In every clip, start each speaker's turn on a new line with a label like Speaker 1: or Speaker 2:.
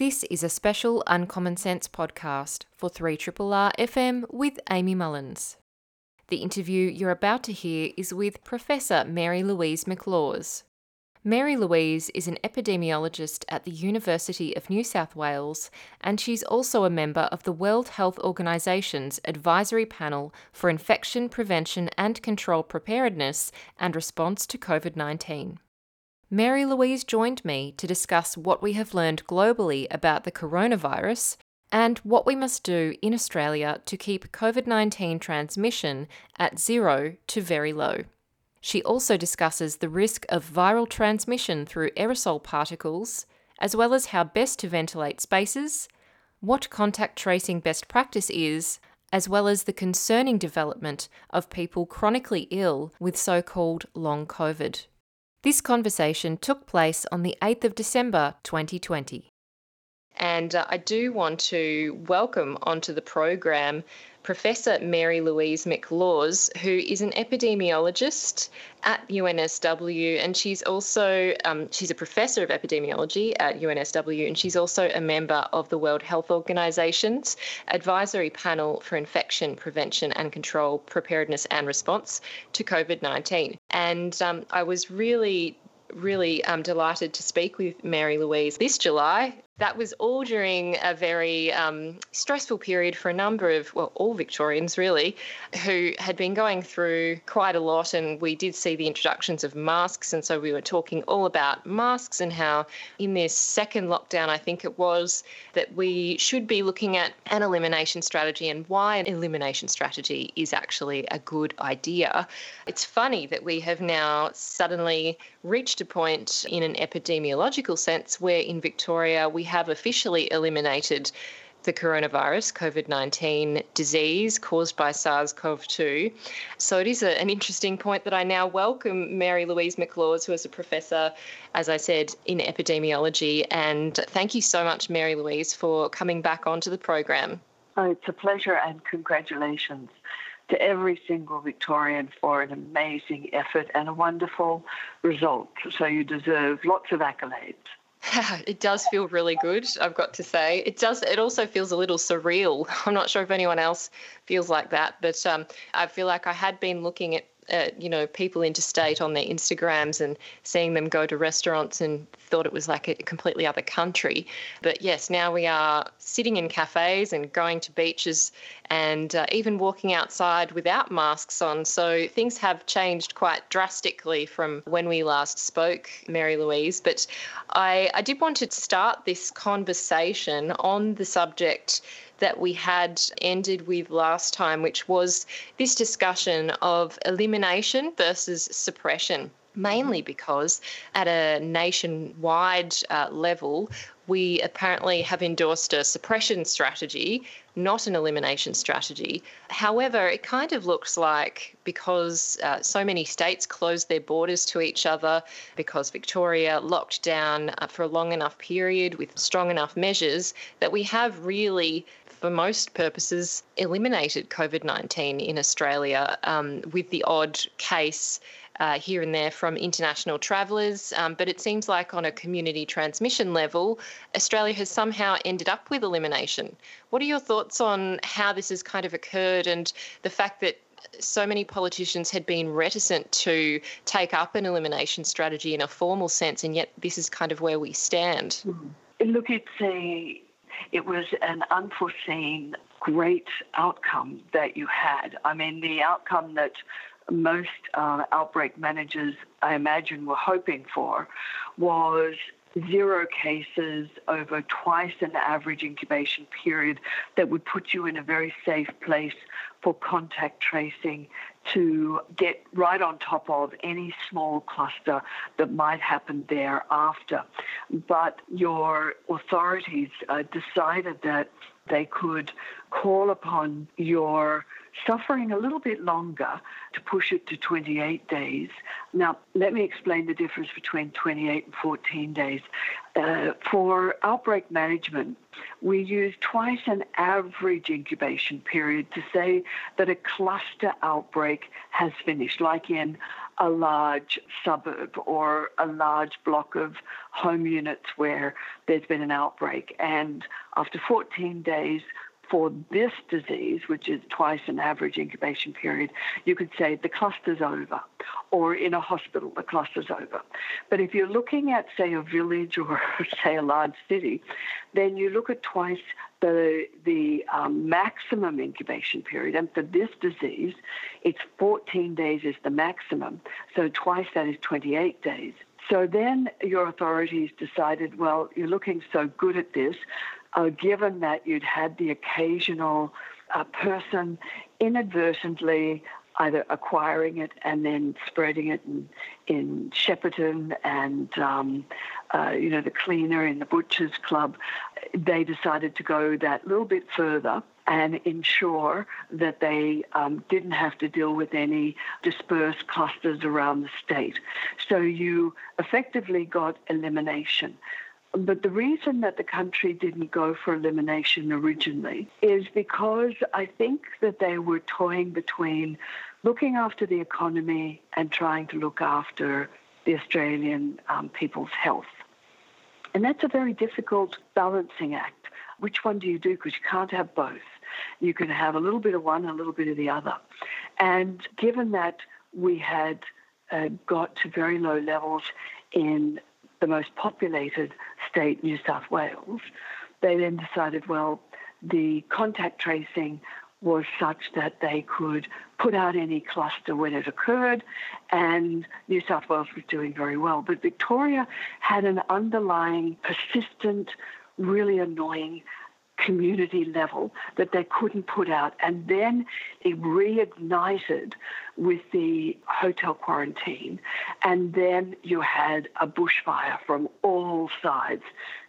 Speaker 1: This is a special Uncommon Sense podcast for 3RRR FM with Amy Mullins. The interview you're about to hear is with Professor Mary Louise McLaws. Mary Louise is an epidemiologist at the University of New South Wales, and she's also a member of the World Health Organization's Advisory Panel for Infection Prevention and Control Preparedness and Response to COVID 19. Mary Louise joined me to discuss what we have learned globally about the coronavirus and what we must do in Australia to keep COVID 19 transmission at zero to very low. She also discusses the risk of viral transmission through aerosol particles, as well as how best to ventilate spaces, what contact tracing best practice is, as well as the concerning development of people chronically ill with so called long COVID. This conversation took place on the 8th of December 2020. And uh, I do want to welcome onto the program Professor Mary Louise McLaws, who is an epidemiologist at UNSW, and she's also um, she's a professor of epidemiology at UNSW, and she's also a member of the World Health Organization's advisory panel for infection prevention and control, preparedness and response to COVID nineteen. And um, I was really really um, delighted to speak with Mary Louise this July that was all during a very um, stressful period for a number of, well, all Victorians really, who had been going through quite a lot. And we did see the introductions of masks. And so we were talking all about masks and how in this second lockdown, I think it was, that we should be looking at an elimination strategy and why an elimination strategy is actually a good idea. It's funny that we have now suddenly reached a point in an epidemiological sense where in Victoria we have officially eliminated the coronavirus, COVID 19 disease caused by SARS CoV 2. So it is a, an interesting point that I now welcome Mary Louise McLaws, who is a professor, as I said, in epidemiology. And thank you so much, Mary Louise, for coming back onto the program.
Speaker 2: Oh, it's a pleasure and congratulations to every single Victorian for an amazing effort and a wonderful result. So you deserve lots of accolades.
Speaker 1: it does feel really good, I've got to say. It does. It also feels a little surreal. I'm not sure if anyone else feels like that, but um, I feel like I had been looking at uh, you know, people interstate on their Instagrams and seeing them go to restaurants and thought it was like a completely other country. But yes, now we are sitting in cafes and going to beaches and uh, even walking outside without masks on. So things have changed quite drastically from when we last spoke, Mary Louise. But I, I did want to start this conversation on the subject that we had ended with last time, which was this discussion of elimination versus suppression mainly because at a nationwide uh, level, we apparently have endorsed a suppression strategy, not an elimination strategy. However, it kind of looks like because uh, so many states closed their borders to each other, because Victoria locked down uh, for a long enough period with strong enough measures, that we have really for most purposes, eliminated COVID 19 in Australia, um, with the odd case uh, here and there from international travellers. Um, but it seems like on a community transmission level, Australia has somehow ended up with elimination. What are your thoughts on how this has kind of occurred and the fact that so many politicians had been reticent to take up an elimination strategy in a formal sense, and yet this is kind of where we stand?
Speaker 2: Look, it's a it was an unforeseen great outcome that you had. I mean, the outcome that most uh, outbreak managers, I imagine, were hoping for was zero cases over twice an average incubation period that would put you in a very safe place for contact tracing to get right on top of any small cluster that might happen thereafter. But your authorities uh, decided that they could call upon your suffering a little bit longer to push it to 28 days. Now, let me explain the difference between 28 and 14 days. Uh, for outbreak management, we use twice an average incubation period to say that a cluster outbreak has finished, like in a large suburb or a large block of home units where there's been an outbreak. And after 14 days, for this disease, which is twice an average incubation period, you could say the cluster's over, or in a hospital, the cluster's over. But if you're looking at, say, a village or, say, a large city, then you look at twice the, the um, maximum incubation period. And for this disease, it's 14 days is the maximum. So twice that is 28 days. So then your authorities decided, well, you're looking so good at this, uh, given that you'd had the occasional uh, person inadvertently either acquiring it and then spreading it in, in Shepparton and, um, uh, you know, the cleaner in the Butcher's Club, they decided to go that little bit further and ensure that they um, didn't have to deal with any dispersed clusters around the state. So you effectively got elimination. But the reason that the country didn't go for elimination originally is because I think that they were toying between looking after the economy and trying to look after the Australian um, people's health. And that's a very difficult balancing act. Which one do you do? Because you can't have both. You can have a little bit of one, a little bit of the other. And given that we had uh, got to very low levels in the most populated state, New South Wales, they then decided, well, the contact tracing was such that they could put out any cluster when it occurred, and New South Wales was doing very well. But Victoria had an underlying, persistent, really annoying community level that they couldn't put out. And then it reignited with the hotel quarantine. And then you had a bushfire from all sides.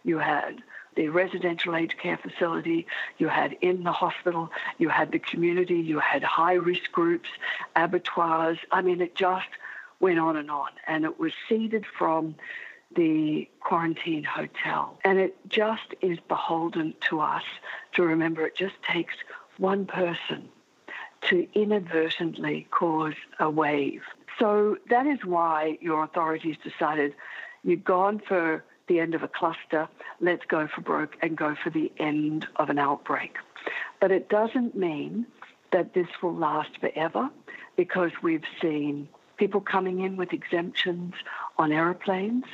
Speaker 2: You had the residential aged care facility, you had in the hospital, you had the community, you had high risk groups, abattoirs. I mean, it just went on and on. And it was seeded from the quarantine hotel. And it just is beholden to us to remember it just takes one person to inadvertently cause a wave. So that is why your authorities decided you've gone for the end of a cluster, let's go for broke and go for the end of an outbreak. But it doesn't mean that this will last forever because we've seen people coming in with exemptions on aeroplanes.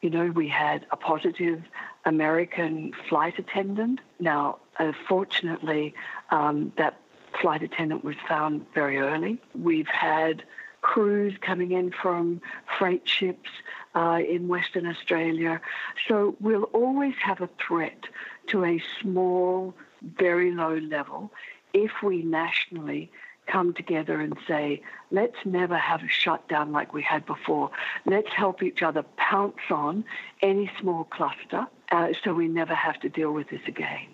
Speaker 2: You know, we had a positive American flight attendant. Now, uh, fortunately, um, that flight attendant was found very early. We've had crews coming in from freight ships uh, in Western Australia. So we'll always have a threat to a small, very low level if we nationally come together and say, let's never have a shutdown like we had before. Let's help each other pounce on any small cluster uh, so we never have to deal with this again.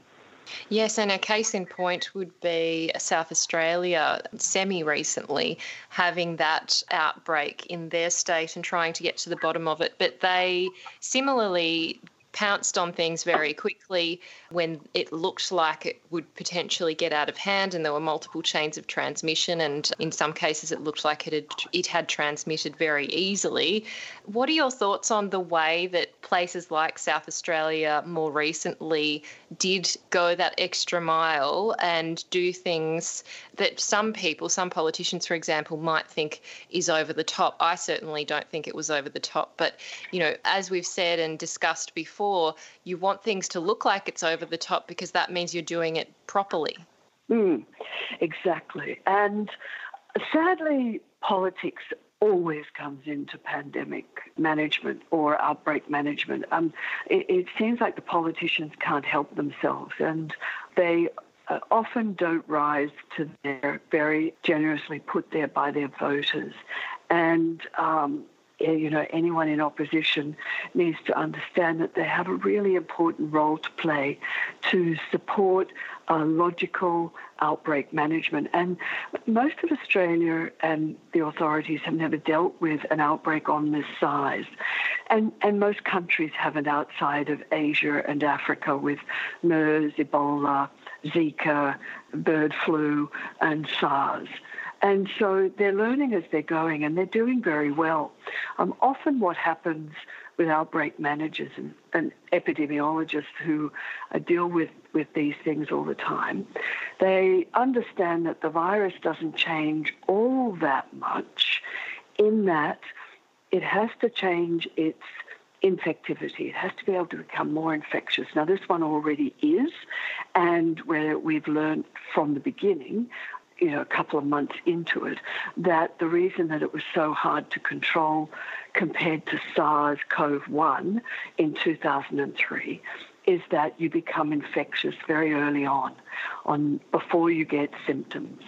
Speaker 1: Yes, and a case in point would be South Australia semi recently having that outbreak in their state and trying to get to the bottom of it. But they similarly pounced on things very quickly when it looked like it would potentially get out of hand and there were multiple chains of transmission and in some cases it looked like it had it had transmitted very easily. What are your thoughts on the way that places like South Australia more recently did go that extra mile and do things that some people some politicians for example might think is over the top? I certainly don't think it was over the top but you know as we've said and discussed before before, you want things to look like it's over the top because that means you're doing it properly.
Speaker 2: Mm, exactly. And sadly, politics always comes into pandemic management or outbreak management. Um, it, it seems like the politicians can't help themselves and they uh, often don't rise to their very generously put there by their voters. And um, Eh, you know, anyone in opposition needs to understand that they have a really important role to play to support logical outbreak management. And most of Australia and the authorities have never dealt with an outbreak on this size. And, and most countries haven't outside of Asia and Africa with MERS, Ebola, Zika, bird flu, and SARS. And so they're learning as they're going and they're doing very well. Um, often, what happens with outbreak managers and, and epidemiologists who uh, deal with, with these things all the time, they understand that the virus doesn't change all that much in that it has to change its infectivity. It has to be able to become more infectious. Now, this one already is, and where we've learned from the beginning you know, a couple of months into it, that the reason that it was so hard to control compared to SARS-CoV-1 in 2003 is that you become infectious very early on, on before you get symptoms.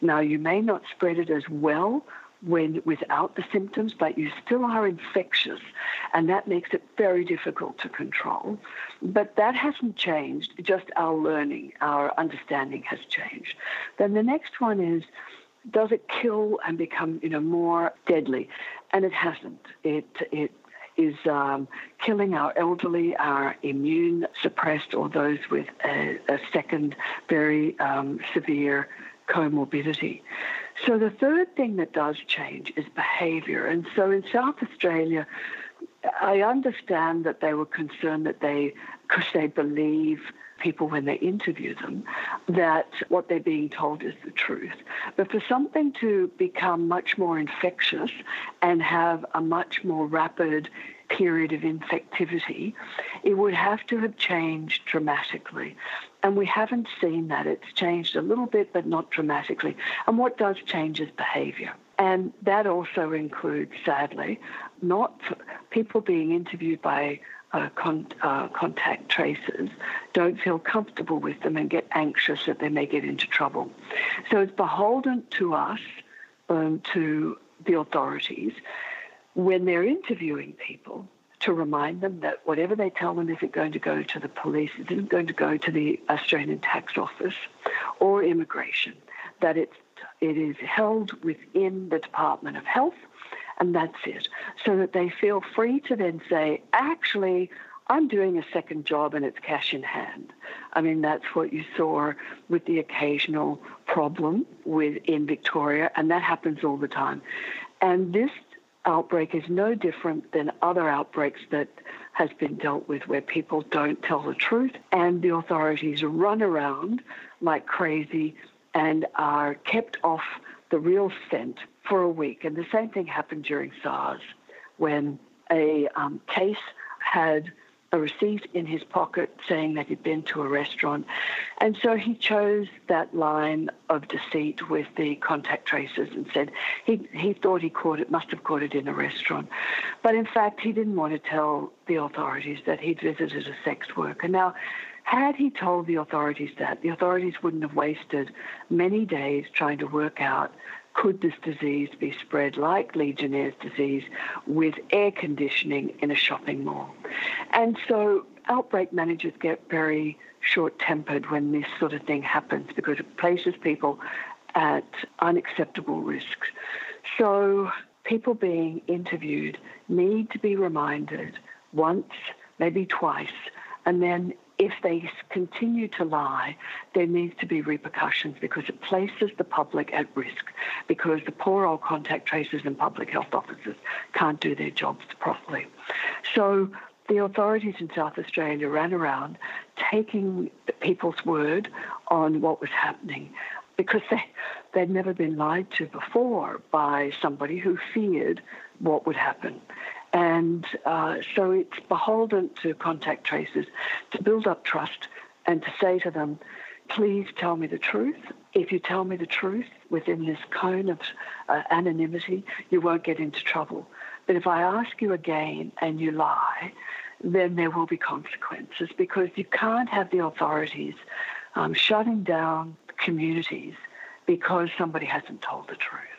Speaker 2: Now, you may not spread it as well when without the symptoms, but you still are infectious, and that makes it very difficult to control. But that hasn't changed, just our learning, our understanding has changed. Then the next one is does it kill and become you know more deadly? And it hasn't. It it is um, killing our elderly, our immune suppressed, or those with a, a second very um, severe comorbidity. So the third thing that does change is behaviour. And so in South Australia, I understand that they were concerned that they, because they believe people when they interview them, that what they're being told is the truth. But for something to become much more infectious and have a much more rapid period of infectivity, it would have to have changed dramatically. And we haven't seen that. It's changed a little bit, but not dramatically. And what does change is behaviour. And that also includes, sadly, not people being interviewed by uh, con- uh, contact tracers don't feel comfortable with them and get anxious that they may get into trouble. So it's beholden to us, um, to the authorities, when they're interviewing people to remind them that whatever they tell them isn't going to go to the police, it isn't going to go to the Australian Tax Office or immigration, that it's, it is held within the Department of Health, and that's it. So that they feel free to then say, actually, I'm doing a second job and it's cash in hand. I mean, that's what you saw with the occasional problem with in Victoria, and that happens all the time. And this outbreak is no different than other outbreaks that has been dealt with where people don't tell the truth and the authorities run around like crazy and are kept off the real scent for a week. And the same thing happened during SARS when a um, case had a receipt in his pocket saying that he'd been to a restaurant. And so he chose that line of deceit with the contact tracers and said he, he thought he caught it, must have caught it in a restaurant. But in fact, he didn't want to tell the authorities that he'd visited a sex worker. Now, had he told the authorities that, the authorities wouldn't have wasted many days trying to work out could this disease be spread like Legionnaire's disease with air conditioning in a shopping mall? And so outbreak managers get very short tempered when this sort of thing happens because it places people at unacceptable risks. So people being interviewed need to be reminded once, maybe twice, and then if they continue to lie, there needs to be repercussions because it places the public at risk because the poor old contact tracers and public health officers can't do their jobs properly. So the authorities in South Australia ran around taking people's word on what was happening because they, they'd never been lied to before by somebody who feared what would happen. And uh, so it's beholden to contact tracers to build up trust and to say to them, please tell me the truth. If you tell me the truth within this cone of uh, anonymity, you won't get into trouble. But if I ask you again and you lie, then there will be consequences because you can't have the authorities um, shutting down communities because somebody hasn't told the truth.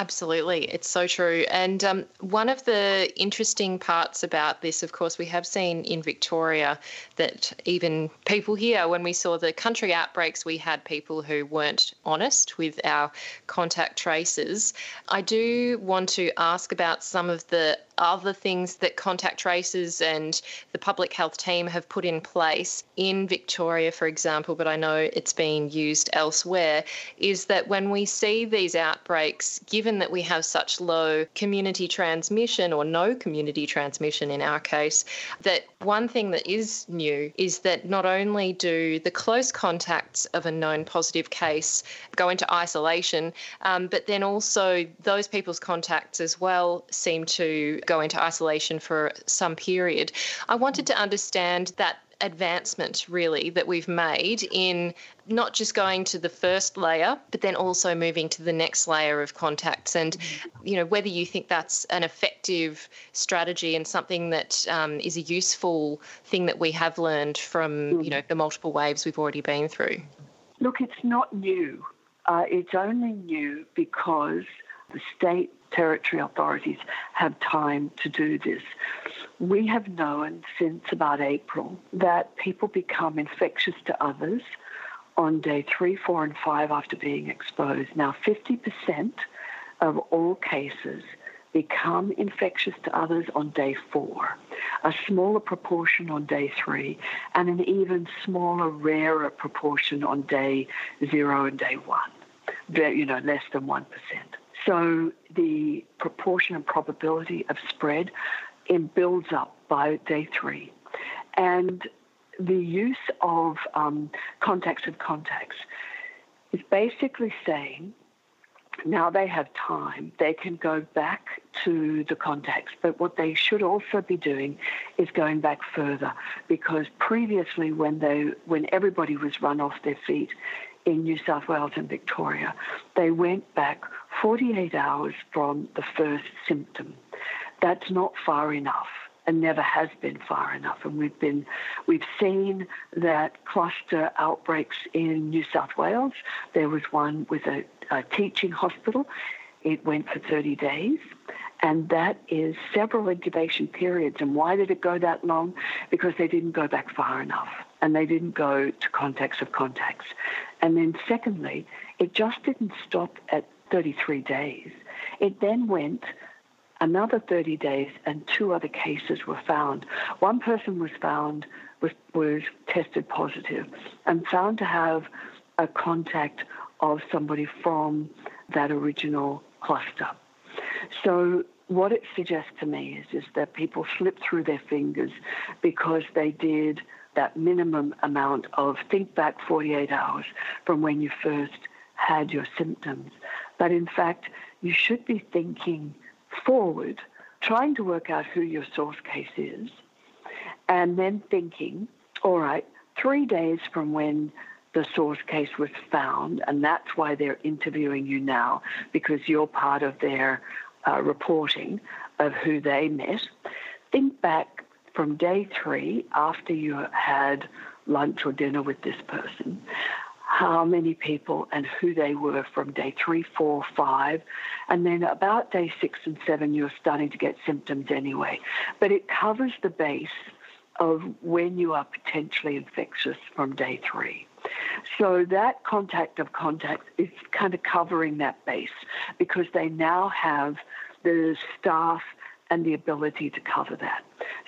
Speaker 1: Absolutely, it's so true. And um, one of the interesting parts about this, of course, we have seen in Victoria that even people here, when we saw the country outbreaks, we had people who weren't honest with our contact traces. I do want to ask about some of the other things that contact tracers and the public health team have put in place in Victoria, for example, but I know it's being used elsewhere, is that when we see these outbreaks, given that we have such low community transmission or no community transmission in our case, that one thing that is new is that not only do the close contacts of a known positive case go into isolation, um, but then also those people's contacts as well seem to go into isolation for some period. I wanted to understand that advancement really that we've made in not just going to the first layer but then also moving to the next layer of contacts. And you know whether you think that's an effective strategy and something that um, is a useful thing that we have learned from you know the multiple waves we've already been through.
Speaker 2: Look it's not new. Uh, it's only new because the state territory authorities have time to do this. We have known since about April that people become infectious to others on day three, four, and five after being exposed. Now, 50% of all cases become infectious to others on day four, a smaller proportion on day three, and an even smaller, rarer proportion on day zero and day one, you know, less than 1%. So the proportion and probability of spread it builds up by day three. And the use of um, contacts of contacts is basically saying now they have time, they can go back to the contacts. But what they should also be doing is going back further because previously when they when everybody was run off their feet in New South Wales and Victoria, they went back 48 hours from the first symptom. That's not far enough and never has been far enough. And we've been, we've seen that cluster outbreaks in New South Wales. There was one with a, a teaching hospital. It went for 30 days. And that is several incubation periods. And why did it go that long? Because they didn't go back far enough and they didn't go to contacts of contacts. And then, secondly, it just didn't stop at 33 days. It then went another 30 days and two other cases were found. One person was found, was, was tested positive and found to have a contact of somebody from that original cluster. So what it suggests to me is, is that people slip through their fingers because they did that minimum amount of think back 48 hours from when you first had your symptoms. But in fact, you should be thinking forward, trying to work out who your source case is, and then thinking, all right, three days from when the source case was found, and that's why they're interviewing you now because you're part of their uh, reporting of who they met. Think back from day three after you had lunch or dinner with this person how many people and who they were from day three, four, five. And then about day six and seven, you're starting to get symptoms anyway. But it covers the base of when you are potentially infectious from day three. So that contact of contact is kind of covering that base because they now have the staff and the ability to cover that.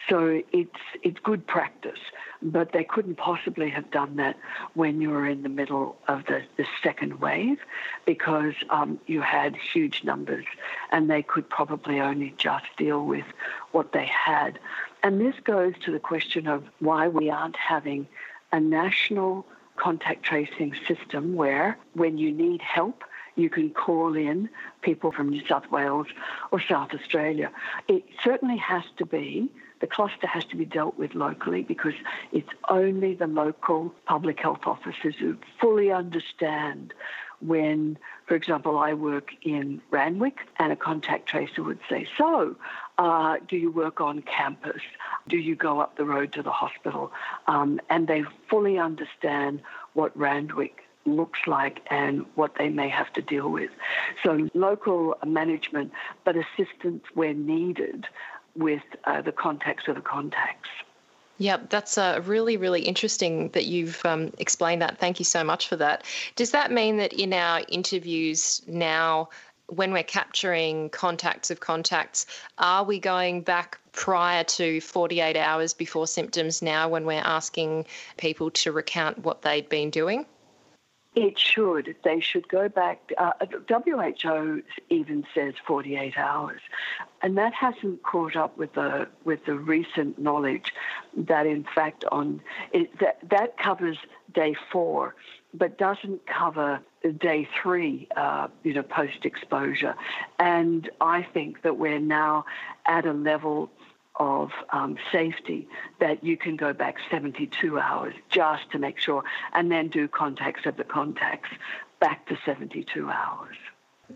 Speaker 2: So it's it's good practice, but they couldn't possibly have done that when you were in the middle of the, the second wave because um, you had huge numbers and they could probably only just deal with what they had. And this goes to the question of why we aren't having a national contact tracing system where when you need help you can call in people from New South Wales or South Australia. It certainly has to be, the cluster has to be dealt with locally because it's only the local public health officers who fully understand when, for example, I work in Randwick and a contact tracer would say, So, uh, do you work on campus? Do you go up the road to the hospital? Um, and they fully understand what Randwick looks like and what they may have to deal with. So, local management, but assistance where needed with uh, the contacts of the contacts.
Speaker 1: Yeah, that's uh, really, really interesting that you've um, explained that. Thank you so much for that. Does that mean that in our interviews now, when we're capturing contacts of contacts, are we going back prior to 48 hours before symptoms now when we're asking people to recount what they'd been doing?
Speaker 2: It should. They should go back. Uh, WHO even says 48 hours, and that hasn't caught up with the with the recent knowledge that, in fact, on it, that that covers day four, but doesn't cover day three. Uh, you know, post exposure, and I think that we're now at a level of um, safety that you can go back 72 hours just to make sure and then do contacts of the contacts back to 72 hours.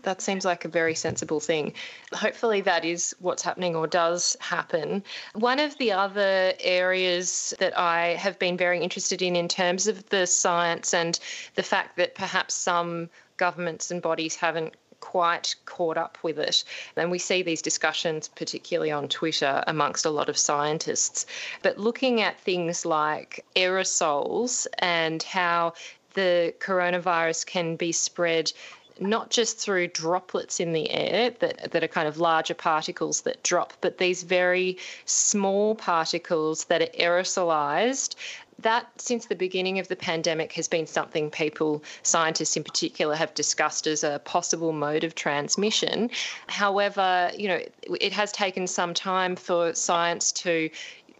Speaker 1: That seems like a very sensible thing. Hopefully, that is what's happening or does happen. One of the other areas that I have been very interested in, in terms of the science and the fact that perhaps some governments and bodies haven't quite caught up with it. And we see these discussions, particularly on Twitter, amongst a lot of scientists. But looking at things like aerosols and how the coronavirus can be spread not just through droplets in the air that, that are kind of larger particles that drop, but these very small particles that are aerosolized that since the beginning of the pandemic has been something people, scientists in particular, have discussed as a possible mode of transmission. However, you know, it has taken some time for science to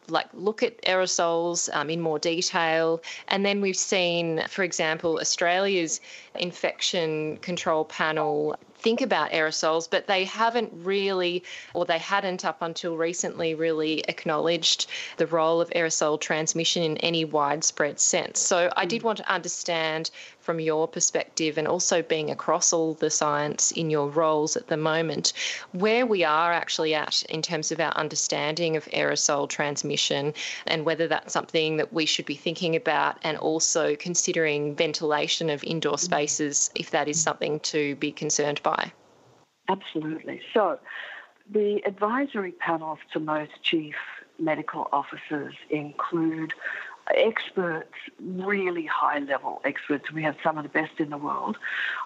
Speaker 1: like look at aerosols um, in more detail. And then we've seen, for example, Australia's infection control panel think about aerosols, but they haven't really, or they hadn't up until recently, really acknowledged the role of aerosol transmission in any widespread sense. So I did mm. want to understand from your perspective and also being across all the science in your roles at the moment, where we are actually at in terms of our understanding of aerosol transmission and whether that's something that we should be thinking about and also considering ventilation of indoor mm. spaces if that is something to be concerned by.
Speaker 2: Absolutely. So, the advisory panels to most chief medical officers include experts, really high level experts. We have some of the best in the world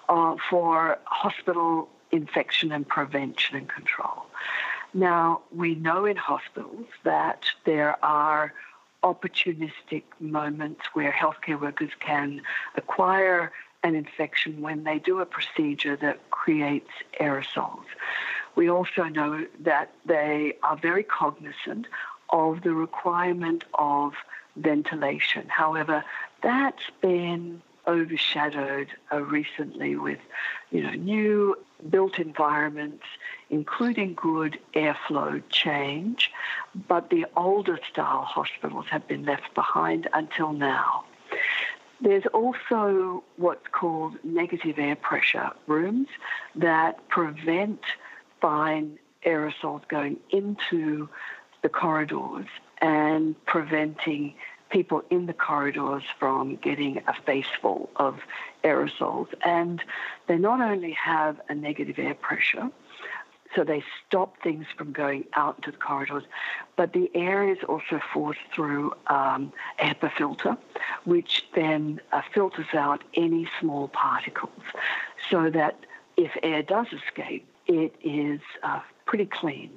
Speaker 2: uh, for hospital infection and prevention and control. Now, we know in hospitals that there are opportunistic moments where healthcare workers can acquire an infection when they do a procedure that creates aerosols. We also know that they are very cognizant of the requirement of ventilation. However, that's been overshadowed uh, recently with you know new built environments including good airflow change but the older style hospitals have been left behind until now there's also what's called negative air pressure rooms that prevent fine aerosols going into the corridors and preventing people in the corridors from getting a faceful of aerosols. And they not only have a negative air pressure, so they stop things from going out into the corridors, but the air is also forced through um, a HEPA filter, which then uh, filters out any small particles so that if air does escape, it is uh, pretty clean.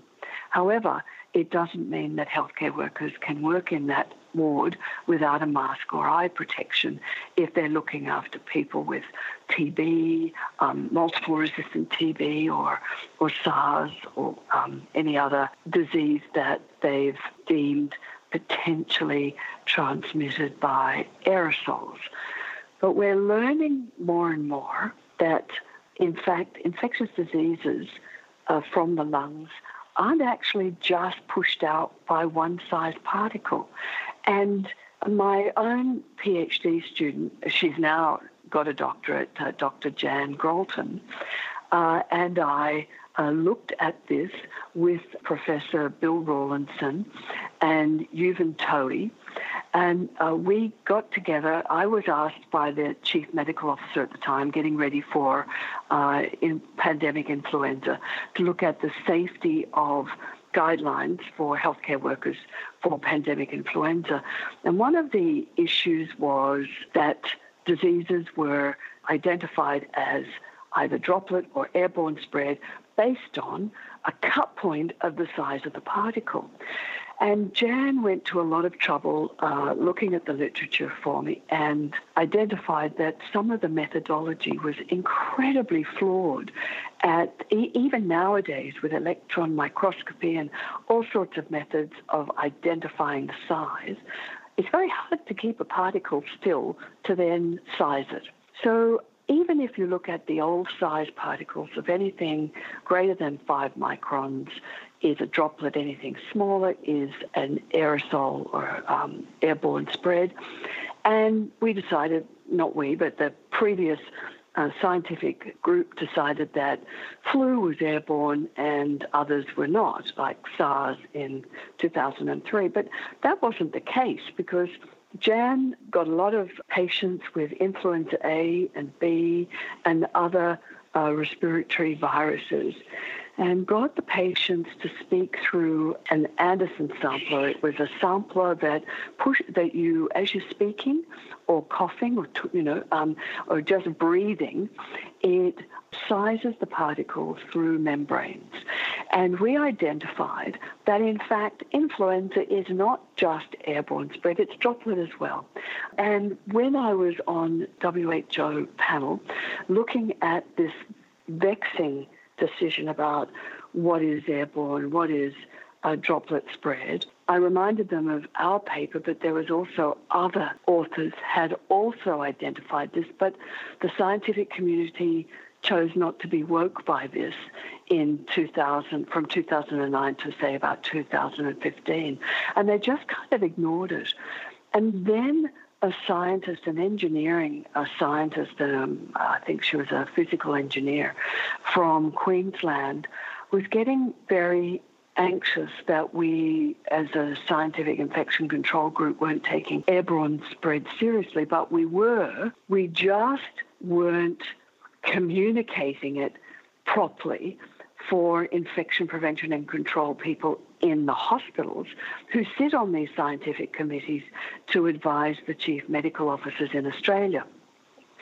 Speaker 2: However, it doesn't mean that healthcare workers can work in that ward without a mask or eye protection if they're looking after people with TB, um, multiple resistant TB, or, or SARS, or um, any other disease that they've deemed potentially transmitted by aerosols. But we're learning more and more that, in fact, infectious diseases uh, from the lungs aren't actually just pushed out by one size particle. And my own PhD student, she's now got a doctorate, uh, Dr. Jan Gralton, uh, and I uh, looked at this with Professor Bill Rawlinson and Euan Tovey, And uh, we got together. I was asked by the chief medical officer at the time, getting ready for uh, in pandemic influenza, to look at the safety of guidelines for healthcare workers for pandemic influenza. And one of the issues was that diseases were identified as either droplet or airborne spread based on a cut point of the size of the particle. And Jan went to a lot of trouble uh, looking at the literature for me and identified that some of the methodology was incredibly flawed. At even nowadays, with electron microscopy and all sorts of methods of identifying the size, it's very hard to keep a particle still to then size it. So even if you look at the old size particles of anything greater than five microns, is a droplet, anything smaller is an aerosol or um, airborne spread. And we decided, not we, but the previous uh, scientific group decided that flu was airborne and others were not, like SARS in 2003. But that wasn't the case because Jan got a lot of patients with influenza A and B and other uh, respiratory viruses and got the patients to speak through an Andersen sampler. It was a sampler that push that you, as you're speaking or coughing or you know um, or just breathing, it sizes the particles through membranes. And we identified that in fact influenza is not just airborne spread, it's droplet as well. And when I was on WHO panel looking at this vexing decision about what is airborne, what is a droplet spread. I reminded them of our paper, but there was also other authors had also identified this, but the scientific community chose not to be woke by this in 2000 from 2009 to say about 2015 and they just kind of ignored it and then a scientist, an engineering a scientist, um, I think she was a physical engineer from Queensland, was getting very anxious that we, as a scientific infection control group, weren't taking airborne spread seriously, but we were. We just weren't communicating it properly for infection prevention and control people in the hospitals who sit on these scientific committees to advise the chief medical officers in Australia.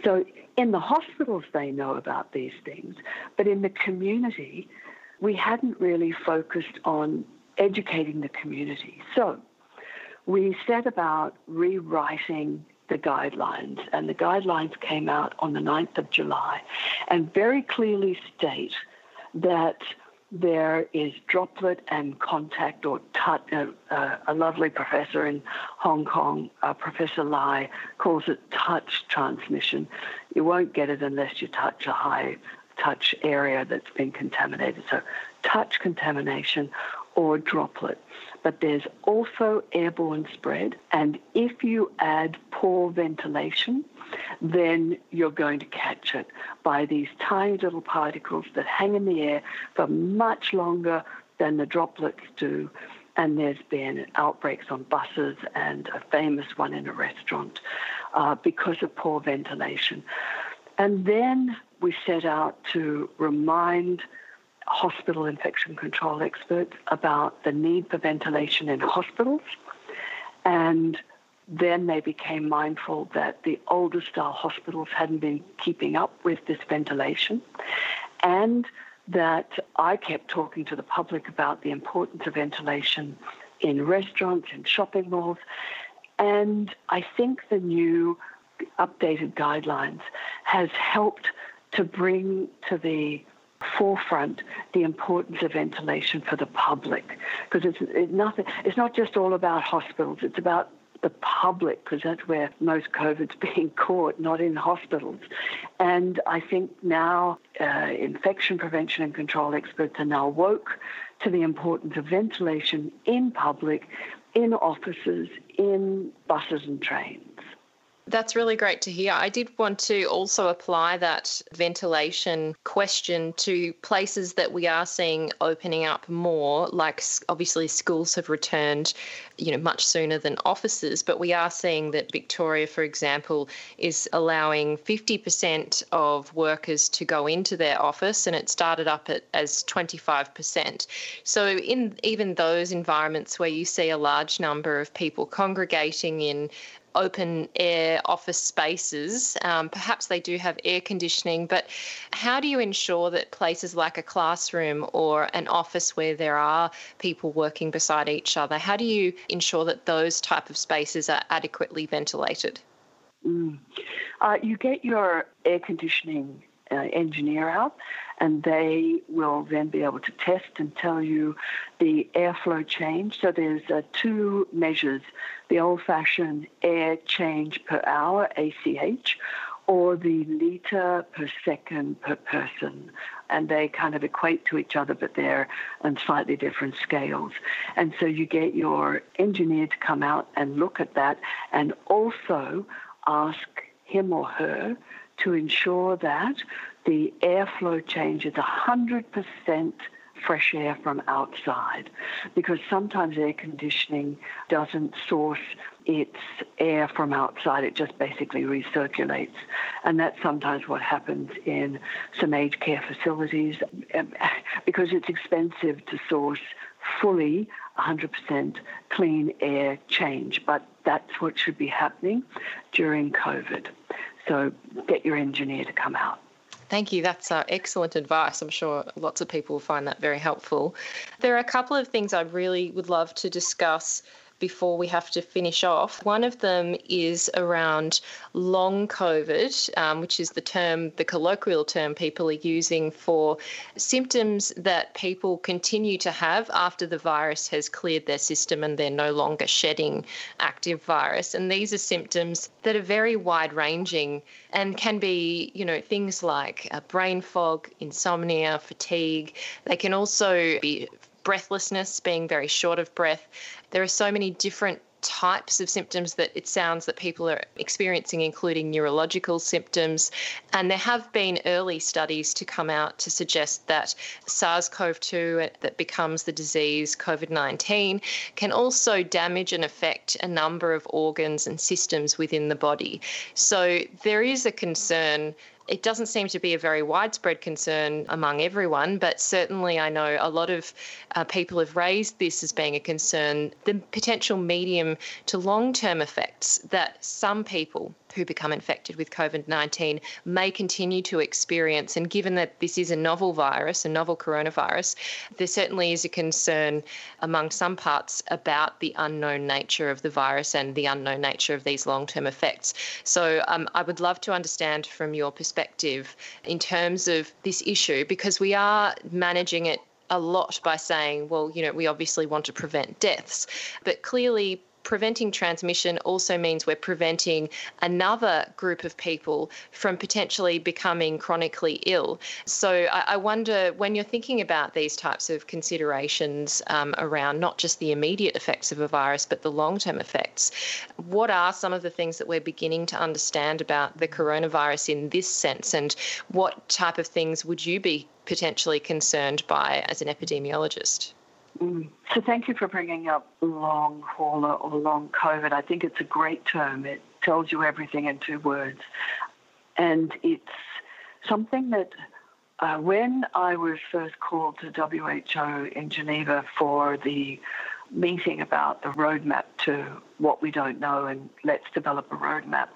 Speaker 2: So in the hospitals, they know about these things, but in the community, we hadn't really focused on educating the community. So we set about rewriting the guidelines, and the guidelines came out on the 9th of July and very clearly state that there is droplet and contact or touch. Uh, uh, a lovely professor in Hong Kong, uh, Professor Lai, calls it touch transmission. You won't get it unless you touch a high touch area that's been contaminated. So, touch contamination or droplet. But there's also airborne spread, and if you add poor ventilation, then you're going to catch it by these tiny little particles that hang in the air for much longer than the droplets do. And there's been outbreaks on buses and a famous one in a restaurant uh, because of poor ventilation. And then we set out to remind hospital infection control experts about the need for ventilation in hospitals and then they became mindful that the older style hospitals hadn't been keeping up with this ventilation and that I kept talking to the public about the importance of ventilation in restaurants and shopping malls. And I think the new updated guidelines has helped to bring to the forefront the importance of ventilation for the public because it's, it's nothing it's not just all about hospitals it's about the public, because that's where most COVID's being caught, not in hospitals. And I think now uh, infection prevention and control experts are now woke to the importance of ventilation in public, in offices, in buses and trains.
Speaker 1: That's really great to hear. I did want to also apply that ventilation question to places that we are seeing opening up more, like obviously schools have returned, you know, much sooner than offices, but we are seeing that Victoria, for example, is allowing 50% of workers to go into their office and it started up at, as 25%. So in even those environments where you see a large number of people congregating in open air office spaces. Um, perhaps they do have air conditioning, but how do you ensure that places like a classroom or an office where there are people working beside each other, how do you ensure that those type of spaces are adequately ventilated?
Speaker 2: Mm. Uh, you get your air conditioning uh, engineer out, and they will then be able to test and tell you the airflow change. So there's uh, two measures the old fashioned air change per hour, ACH, or the litre per second per person. And they kind of equate to each other, but they're on slightly different scales. And so you get your engineer to come out and look at that and also ask him or her to ensure that the airflow change is 100% fresh air from outside because sometimes air conditioning doesn't source its air from outside, it just basically recirculates. And that's sometimes what happens in some aged care facilities um, because it's expensive to source fully 100% clean air change. But that's what should be happening during COVID. So get your engineer to come out.
Speaker 1: Thank you. That's uh, excellent advice. I'm sure lots of people will find that very helpful. There are a couple of things I really would love to discuss before we have to finish off. One of them is around long COVID, um, which is the term, the colloquial term people are using for symptoms that people continue to have after the virus has cleared their system and they're no longer shedding active virus. And these are symptoms that are very wide ranging and can be, you know, things like uh, brain fog, insomnia, fatigue. They can also be breathlessness, being very short of breath. There are so many different types of symptoms that it sounds that people are experiencing, including neurological symptoms. And there have been early studies to come out to suggest that SARS CoV 2, uh, that becomes the disease COVID 19, can also damage and affect a number of organs and systems within the body. So there is a concern it doesn't seem to be a very widespread concern among everyone, but certainly I know a lot of uh, people have raised this as being a concern the potential medium to long term effects that some people who become infected with COVID 19 may continue to experience. And given that this is a novel virus, a novel coronavirus, there certainly is a concern among some parts about the unknown nature of the virus and the unknown nature of these long term effects. So um, I would love to understand from your perspective in terms of this issue, because we are managing it a lot by saying, well, you know, we obviously want to prevent deaths, but clearly preventing transmission also means we're preventing another group of people from potentially becoming chronically ill. So I, wonder when you're thinking about these types of considerations um, around not just the immediate effects of a virus, but the long term effects, what are some of the things that we're beginning to understand about the coronavirus in this sense? And what type of things would you be potentially concerned by as an epidemiologist?
Speaker 2: Mm. So thank you for bringing up long hauler or long COVID. I think it's a great term. It tells you everything in two words. And it's something that uh, when I was first called to WHO in Geneva for the meeting about the roadmap to what we don't know and let's develop a roadmap,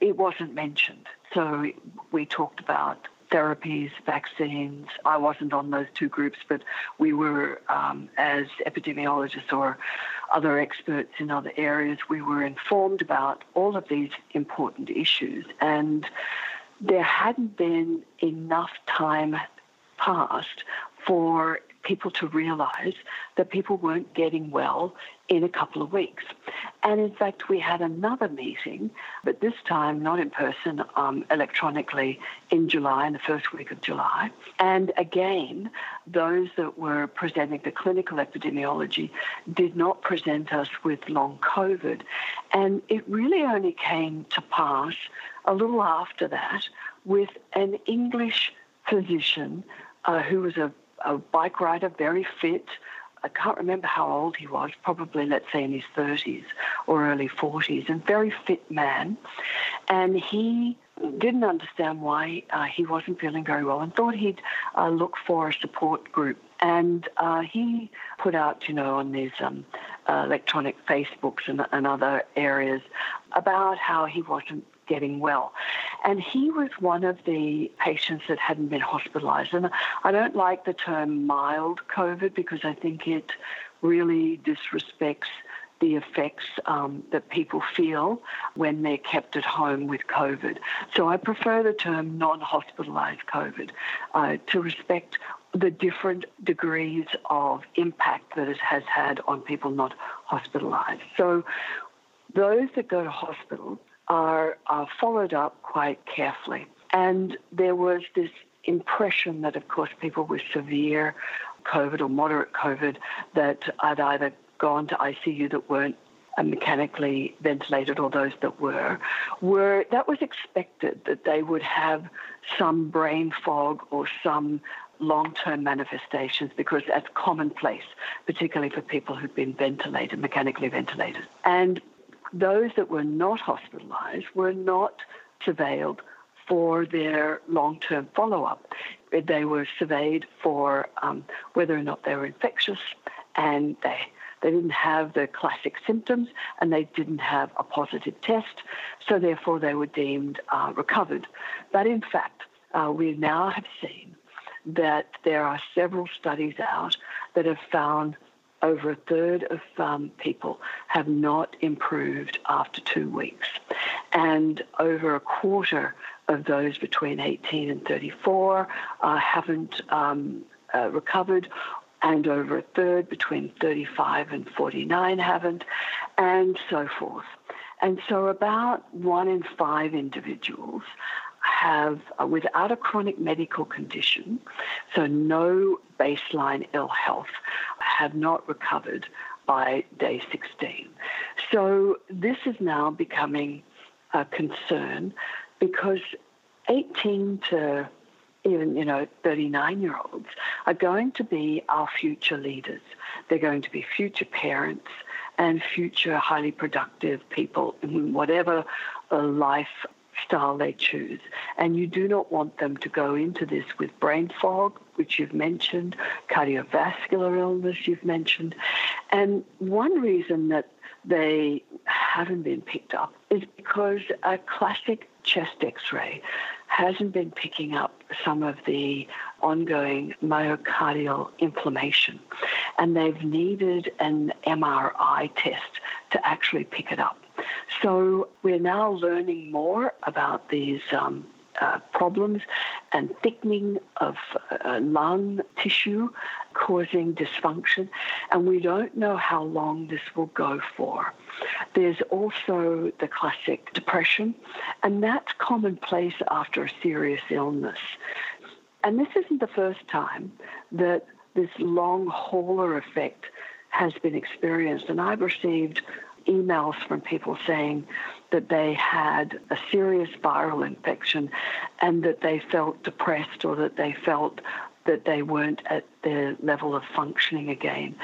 Speaker 2: it wasn't mentioned. So we talked about therapies, vaccines. I wasn't on those two groups, but we were, um, as epidemiologists or other experts in other areas, we were informed about all of these important issues. And there hadn't been enough time passed for people to realize that people weren't getting well in a couple of weeks. And in fact, we had another meeting, but this time not in person, um, electronically in July, in the first week of July. And again, those that were presenting the clinical epidemiology did not present us with long COVID. And it really only came to pass a little after that with an English physician uh, who was a, a bike rider, very fit, I can't remember how old he was, probably, let's say, in his 30s or early 40s, and very fit man. And he didn't understand why uh, he wasn't feeling very well and thought he'd uh, look for a support group. And uh, he put out, you know, on these um, electronic Facebooks and, and other areas about how he wasn't getting well. And he was one of the patients that hadn't been hospitalized. And I don't like the term mild COVID because I think it really disrespects the effects um, that people feel when they're kept at home with COVID. So I prefer the term non hospitalized COVID uh, to respect the different degrees of impact that it has had on people not hospitalized. So those that go to hospital are, followed up quite carefully. And there was this impression that, of course, people with severe COVID or moderate COVID that had either gone to ICU that weren't mechanically ventilated or those that were, were that was expected that they would have some brain fog or some long-term manifestations because that's commonplace, particularly for people who've been ventilated, mechanically ventilated. And those that were not hospitalized were not surveilled for their long term follow up. They were surveyed for um, whether or not they were infectious and they, they didn't have the classic symptoms and they didn't have a positive test, so therefore they were deemed uh, recovered. But in fact, uh, we now have seen that there are several studies out that have found over a third of um, people have not improved after two weeks. And over a quarter of those between 18 and 34 uh, haven't um, uh, recovered. And over a third between 35 and 49 haven't, and so forth. And so, about one in five individuals have, uh, without a chronic medical condition, so no baseline ill health, have not recovered by day 16. So this is now becoming a concern because 18 to even, you know, 39 year olds are going to be our future leaders. They're going to be future parents and future highly productive people in whatever uh, life style they choose. And you do not want them to go into this with brain fog, which you've mentioned, cardiovascular illness, you've mentioned. And one reason that they haven't been picked up is because a classic chest x ray hasn't been picking up some of the ongoing myocardial inflammation. And they've needed an MRI test to actually pick it up. So we're now learning more about these um, uh, problems and thickening of uh, lung tissue causing dysfunction, and we don't know how long this will go for. There's also the classic depression, and that's commonplace after a serious illness. And this isn't the first time that this long hauler effect has been experienced, and I've received emails from people saying that they had a serious viral infection and that they felt depressed or that they felt that they weren't at their level of functioning again.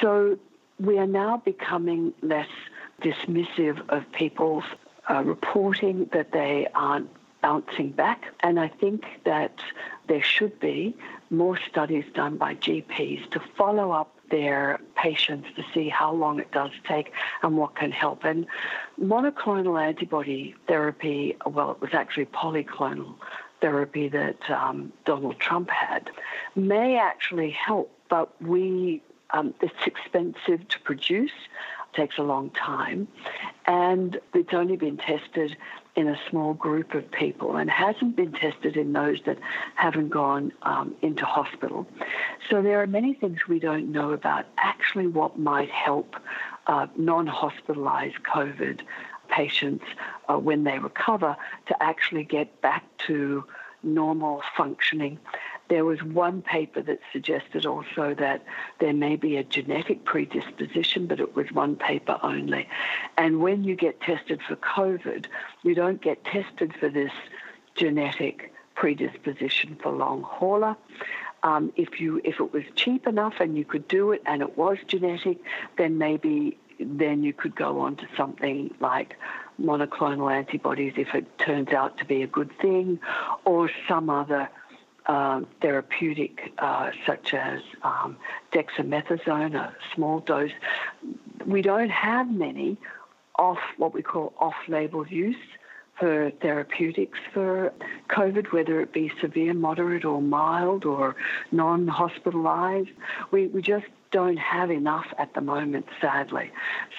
Speaker 2: So we are now becoming less dismissive of people's uh, reporting that they aren't bouncing back. And I think that there should be more studies done by GPs to follow up their patients to see how long it does take and what can help. And monoclonal antibody therapy, well, it was actually polyclonal therapy that um, Donald Trump had, may actually help, but we um, it's expensive to produce, takes a long time, and it's only been tested in a small group of people and hasn't been tested in those that haven't gone um, into hospital. So there are many things we don't know about actually what might help uh, non hospitalized COVID patients uh, when they recover to actually get back to normal functioning. There was one paper that suggested also that there may be a genetic predisposition, but it was one paper only. And when you get tested for COVID, you don't get tested for this genetic predisposition for long hauler. Um, if you if it was cheap enough and you could do it and it was genetic, then maybe then you could go on to something like monoclonal antibodies if it turns out to be a good thing, or some other uh, therapeutic uh, such as um, dexamethasone, a small dose. We don't have many off what we call off-label use for therapeutics for COVID, whether it be severe, moderate, or mild, or non hospitalized. We, we just don't have enough at the moment, sadly.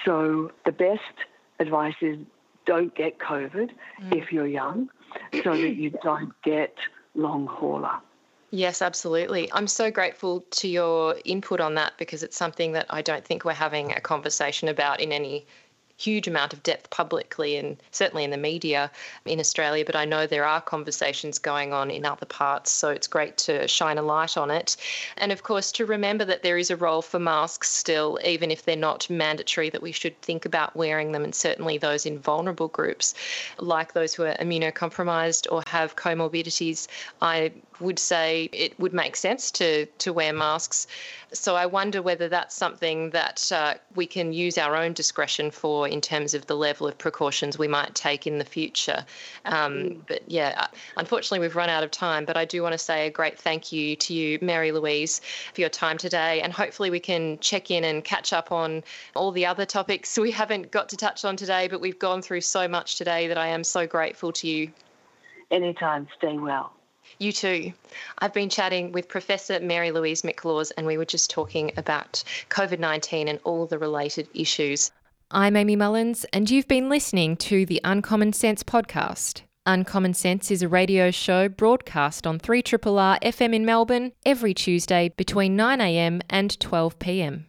Speaker 2: So the best advice is don't get COVID mm. if you're young so that you don't get long hauler.
Speaker 1: Yes, absolutely. I'm so grateful to your input on that because it's something that I don't think we're having a conversation about in any huge amount of depth publicly and certainly in the media in Australia, but I know there are conversations going on in other parts. So it's great to shine a light on it. And of course, to remember that there is a role for masks still, even if they're not mandatory, that we should think about wearing them, and certainly those in vulnerable groups, like those who are immunocompromised or have comorbidities. I would say it would make sense to to wear masks. So I wonder whether that's something that uh, we can use our own discretion for in terms of the level of precautions we might take in the future. Um, mm. but yeah, uh, unfortunately we've run out of time. But I do want to say a great thank you to you, Mary Louise, for your time today, and hopefully we can check in and catch up on all the other topics we haven't got to touch on today. But we've gone through so much today that I am so grateful to you.
Speaker 2: Anytime. Stay well.
Speaker 1: You too. I've been chatting with Professor Mary Louise McLaws, and we were just talking about COVID 19 and all the related issues. I'm Amy Mullins, and you've been listening to the Uncommon Sense podcast. Uncommon Sense is a radio show broadcast on 3RRR FM in Melbourne every Tuesday between 9am and 12pm.